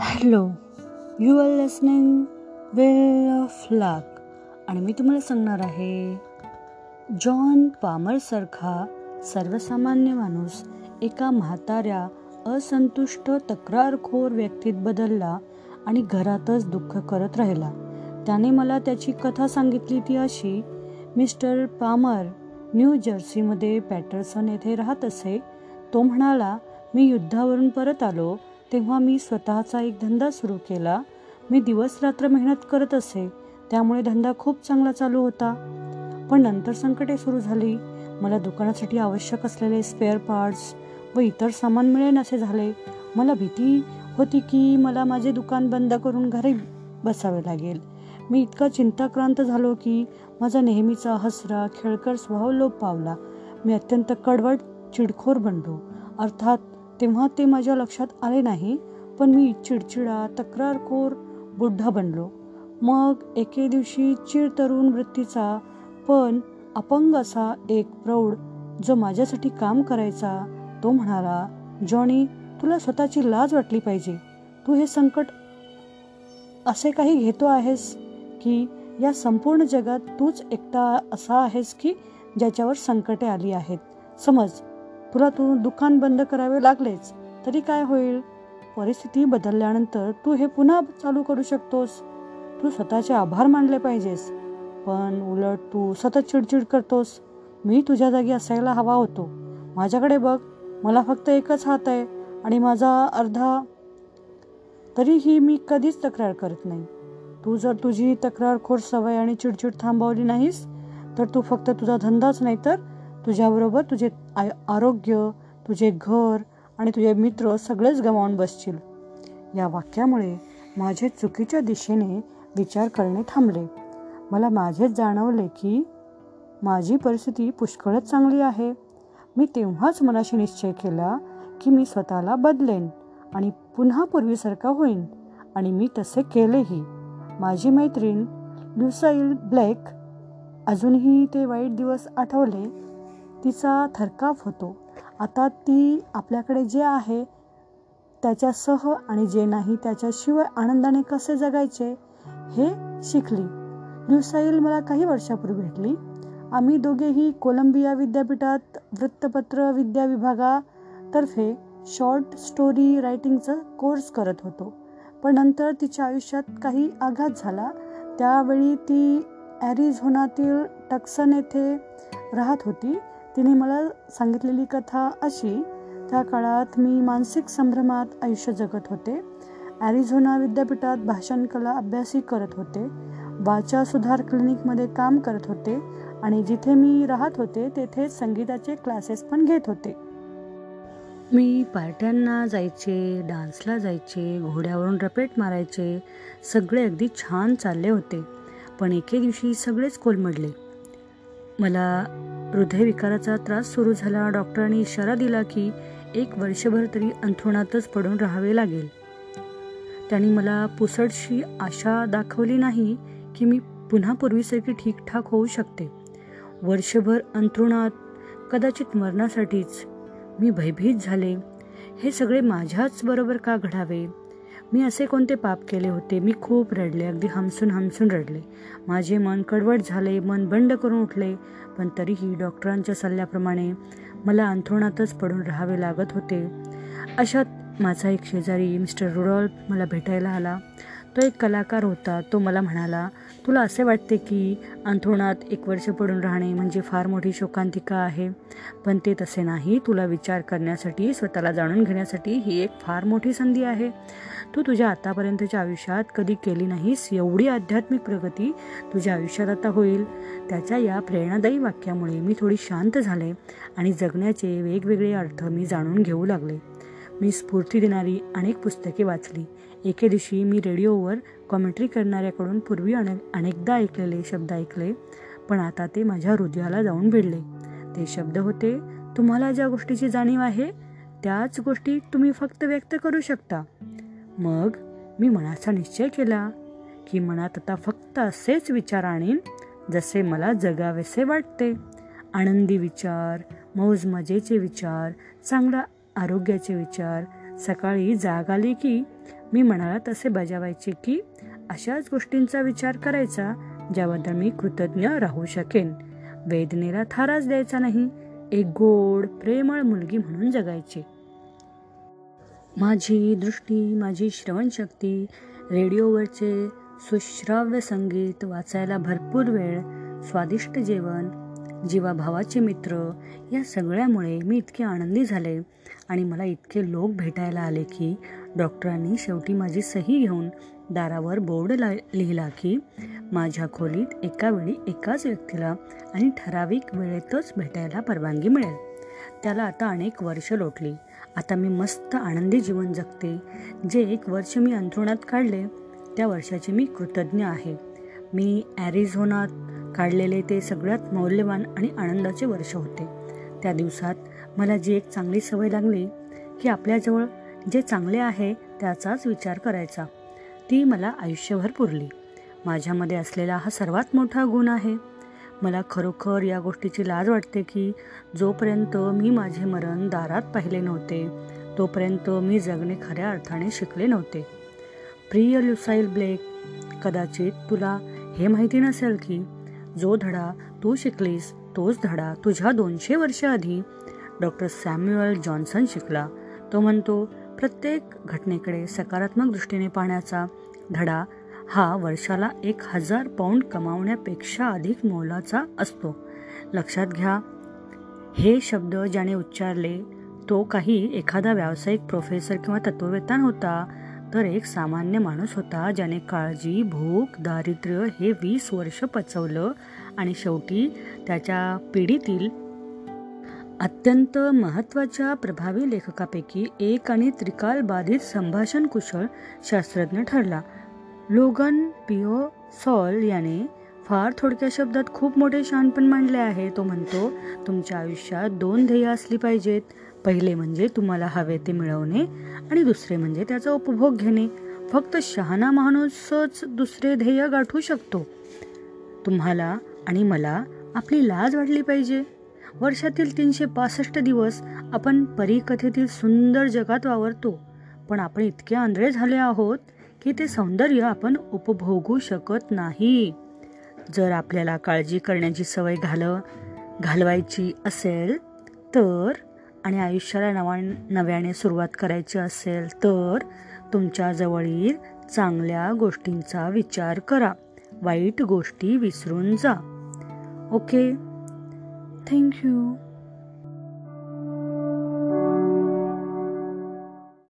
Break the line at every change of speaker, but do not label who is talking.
Hello you are listening well of luck आणि मी तुम्हाला सांगणार आहे जॉन पामरसारखा सर्वसामान्य माणूस एका म्हाताऱ्या असंतुष्ट तक्रारखोर व्यक्तीत बदलला आणि घरातच दुःख करत राहिला. त्याने मला त्याची कथा सांगितली ती अशी मिस्टर पामर न्यू जर्सीमध्ये पॅटर्सन येथे राहत असे. तो म्हणाला मी युद्धावरून परत आलो. तेव्हा मी स्वतःचा एक धंदा सुरू केला. मी दिवस रात्र मेहनत करत असे. त्यामुळे धंदा खूप चांगला चालू होता. पण नंतर संकटे सुरू झाली. मला दुकानासाठी आवश्यक असलेले स्पेअर पार्ट्स व इतर सामान मिळेन असे झाले. मला भीती होती की मला माझे दुकान बंद करून घरी बसावे लागेल. मी इतका चिंताक्रांत झालो की माझा नेहमीचा हसरा खेळकर स्वभाव लोप पावला. मी अत्यंत कडवट चिडखोर बनलो. अर्थात तेव्हा ते माझ्या लक्षात आले नाही पण मी चिडचिडा तक्रारखोर बुड्ढा बनलो. मग एके दिवशी चिड तरुण वृत्तीचा पण अपंग असा एक प्रौढ जो माझ्यासाठी काम करायचा तो म्हणाला जॉनी तुला स्वतःची लाज वाटली पाहिजे. तू हे संकट असे काही घेतो आहेस की या संपूर्ण जगात तूच एकटा असा आहेस की ज्याच्यावर संकटे आली आहेत? समज तुला तू दुकान बंद करावे लागलेच. तरी काय होईल? परिस्थिती बदलल्यानंतर तू हे पुन्हा चालू करू शकतोस. तू स्वतःचे आभार मानले पाहिजेस. पण उलट तू सतत चिडचिड करतोस. मी तुझ्या जागी असायला हवा होतो. माझ्याकडे बघ मला फक्त एकच हात आहे आणि माझा अर्धा. तरीही मी कधीच तक्रार करत नाही. तू जर तुझी तक्रारखोर सवय आणि चिडचिड थांबवली नाहीस तर तू फक्त तुझा धंदाच नाही तर तुझ्याबरोबर तुझे आय आरोग्य तुझे घर आणि तुझे मित्र सगळेच गमावून बसतील. या वाक्यामुळे माझे चुकीच्या दिशेने विचार करणे थांबले. मला माझेच जाणवले की माझी परिस्थिती पुष्कळच चांगली आहे. मी तेव्हाच मनाशी निश्चय केला की मी स्वतःला बदलेन आणि पुन्हा पूर्वीसारखा होईन आणि मी तसे केलेही. माझी मैत्रीण ल्युसाईल ब्लॅक अजूनही ते वाईट दिवस आठवले तिचा थरकाप होतो. आता ती आपल्याकडे जे आहे त्याच्यासह आणि जे नाही त्याच्याशिवाय आनंदाने कसे जगायचे हे शिकली. ल्युसाईल मला काही वर्षापूर्वी भेटली. आम्ही दोघेही कोलंबिया विद्यापीठात वृत्तपत्र विद्या विभागातर्फे शॉर्ट स्टोरी रायटिंगचा कोर्स करत होतो. पण नंतर तिच्या आयुष्यात काही आघात झाला. त्यावेळी ती ॲरिझोनातील टक्सन येथे राहत होती. तिने मला सांगितलेली कथा अशी त्या काळात मी मानसिक संभ्रमात आयुष्य जगत होते. ॲरिझोना विद्यापीठात भाषण कला अभ्यासही करत होते. वाचा सुधार क्लिनिकमध्ये काम करत होते आणि जिथे मी राहत होते तेथे संगीताचे क्लासेस पण घेत होते. मी पार्ट्यांना जायचे डान्सला जायचे घोड्यावरून रपेट मारायचे सगळे अगदी छान चालले होते. पण एके दिवशी सगळेच कोलमडले. मला हृदयविकाराचा त्रास सुरू झाला. डॉक्टरांनी इशारा दिला की एक वर्षभर तरी अंथरुणातच पडून राहावे लागेल. त्यांनी मला पुसटशी आशा दाखवली नाही की मी पुन्हा पूर्वीसारखी ठीकठाक होऊ शकते. वर्षभर अंथरुणात कदाचित मरणासाठीच. मी भयभीत झाले. हे सगळे माझ्याच बरोबर का घडावे? मी असे कोणते पाप केले होते? मी खूप रडले. अगदी हमसून हमसून रडले. माझे मन कडवट झाले. मन बंड करून उठले. पण तरीही डॉक्टरांच्या सल्ल्याप्रमाणे मला अंथरुणातच पडून राहावे लागत होते. अशात माझा एक शेजारी मिस्टर रुडॉल्फ मला भेटायला आला. तो एक कलाकार होता. तो मला म्हणाला तुला असे वाटते की अंथरुणात एक वर्ष पडून राहणे म्हणजे फार मोठी शोकांतिका आहे? पण ते तसे नाही. तुला विचार करण्यासाठी स्वतःला जाणून घेण्यासाठी ही एक फार मोठी संधी आहे. तू तुझ्या आतापर्यंतच्या आयुष्यात कधी केली नाहीस. एवढी आध्यात्मिक प्रगती तुझ्या आयुष्यात आता होईल. त्याच्या या प्रेरणादायी वाक्यामुळे मी थोडी शांत झाले आणि जगण्याचे वेगवेगळे अर्थ मी जाणून घेऊ लागले. मी स्फूर्ती देणारी अनेक पुस्तके वाचली. एके दिवशी मी रेडिओवर कॉमेंट्री करणाऱ्याकडून पूर्वी अनेक अनेकदा ऐकलेले शब्द ऐकले पण आता ते माझ्या हृदयाला जाऊन भिडले. ते शब्द होते तुम्हाला ज्या गोष्टीची जाणीव आहे त्याच गोष्टी तुम्ही फक्त व्यक्त करू शकता. मग मी मनाचा निश्चय केला की मनात आता फक्त असेच विचार आणीन जसे मला जगावेसे वाटते. आनंदी विचार मौज मजेचे विचार चांगला आरोग्याचे विचार. सकाळी जाग आली की मी म्हणाला तसे बजावायचे की? अशाच गोष्टींचा विचार करायचा ज्याबद्दल मी कृतज्ञ राहू शकेन. वेदनेला थाराच द्यायचा नाही एक गोड प्रेमळ मुलगी म्हणून जगायची. माझी दृष्टी माझी श्रवणशक्ती रेडिओवरचे सुश्राव्य संगीत वाचायला भरपूर वेळ स्वादिष्ट जेवण जीवाभावाचे मित्र या सगळ्यामुळे मी इतके आनंदी झाले आणि मला इतके लोक भेटायला आले की डॉक्टरांनी शेवटी माझी सही घेऊन दारावर बोर्ड ला लिहिला की माझ्या खोलीत एका वेळी एकाच व्यक्तीला आणि ठराविक वेळेतच भेटायला परवानगी मिळेल. त्याला आता अनेक वर्ष लोटली. आता मी मस्त आनंदी जीवन जगते. जे एक वर्ष मी अंथरुणात काढले त्या वर्षाचे मी कृतज्ञ आहे. मी ॲरिझोनात काढलेले ते सगळ्यात मौल्यवान आणि आनंदाचे वर्ष होते. त्या दिवसात मला जी एक चांगली सवय लागली की आपल्याजवळ जे चांगले आहे त्याचाच विचार करायचा. ती मला आयुष्यभर पुरली. माझ्यामध्ये असलेला हा सर्वात मोठा गुण आहे. मला खरोखर या गोष्टीची लाज वाटते की जोपर्यंत मी माझे मरण दारात पाहिले नव्हते तोपर्यंत मी जगणे खऱ्या अर्थाने शिकले नव्हते. प्रिय लुसाईल ब्लेक कदाचित तुला हे माहिती नसेल की जो धडा तू शिकलीस तोच धडा तुझ्या दोनशे वर्ष आधी डॉक्टर सॅम्युअल जॉन्सन शिकला. तो म्हणतो प्रत्येक घटनेकडे सकारात्मक दृष्टीने पाहण्याचा धडा हा वर्षाला एक हजार पाऊंड कमावण्यापेक्षा अधिक मोलाचा असतो. लक्षात घ्या हे शब्द ज्याने उच्चारले तो काही एखादा व्यावसायिक प्रोफेसर किंवा तत्ववेत्ता होता तर एक सामान्य माणूस होता ज्याने काळजी भूक दारिद्र्य हे वीस वर्ष पचवलं आणि शेवटी त्याच्या पिढीतील अत्यंत महत्त्वाच्या प्रभावी लेखकापैकी एक आणि त्रिकाल बाधित संभाषण कुशल शास्त्रज्ञ ठरला. लोगन पिओ सॉल याने फार थोडक्या शब्दात खूप मोठे शहाणपण मांडले आहे. तो म्हणतो तुमच्या आयुष्यात दोन ध्येय असली पाहिजेत. पहिले म्हणजे तुम्हाला हवे ते मिळवणे आणि दुसरे म्हणजे त्याचा उपभोग घेणे. फक्त शहाणा माणूसच दुसरे ध्येय गाठू शकतो. तुम्हाला आणि मला आपली लाज वाटली पाहिजे. वर्षातील तीनशे पासष्ट दिवस आपण परीकथेतील सुंदर जगात वावरतो. पण आपण इतके आंधळे झाले आहोत की ते सौंदर्य आपण उपभोगू शकत नाही. जर आपल्याला काळजी करण्याची सवय घाल घालवायची असेल तर आणि आयुष्याला नवा नव्याने सुरुवात करायची असेल तर तुमच्याजवळील चांगल्या गोष्टींचा विचार करा. वाईट गोष्टी विसरून जा. ओके? Thank you.